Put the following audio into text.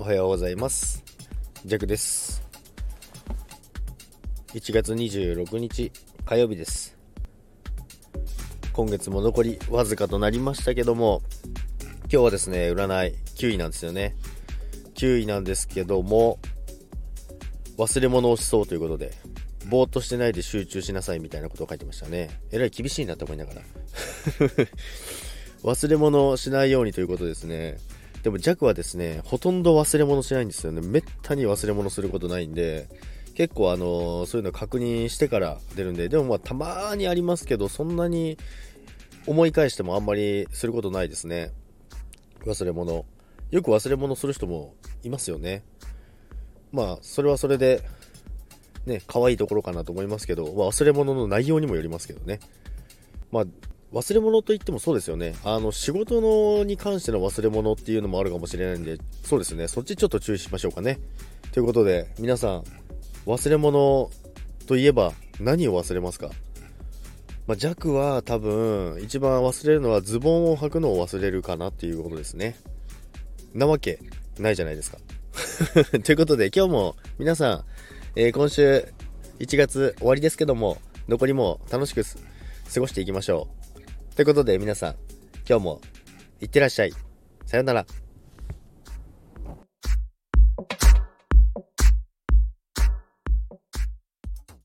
おはようございます。ジャクです。1月26日火曜日です。今月も残りわずかとなりましたけども今日はですね占い9位なんですよね。9位なんですけども忘れ物をしそうということでぼーっとしてないで集中しなさいみたいなことを書いてましたね。えらい厳しいなと思いながら。忘れ物をしないようにということですね。でも弱はですね、ほとんど忘れ物しないんですよね。めったに忘れ物することないんで、結構あの、そういうの確認してから出るんで、でもまあたまにありますけど、そんなに思い返してもあんまりすることないですね。忘れ物。よく忘れ物する人もいますよね。まあ、それはそれで、ね、可愛いところかなと思いますけど、まあ、忘れ物の内容にもよりますけどね。まあ、忘れ物といってもそうですよね。あの、仕事のに関しての忘れ物っていうのもあるかもしれないんで、そうですね。そっちちょっと注意しましょうかね。ということで、皆さん、忘れ物といえば何を忘れますか？まあ、弱は多分、一番忘れるのはズボンを履くのを忘れるかなっていうことですね。なわけないじゃないですか。ということで、今日も皆さん、えー、今週1月終わりですけども、残りも楽しく過ごしていきましょう。ということで皆さん、今日もいってらっしゃい。さよなら。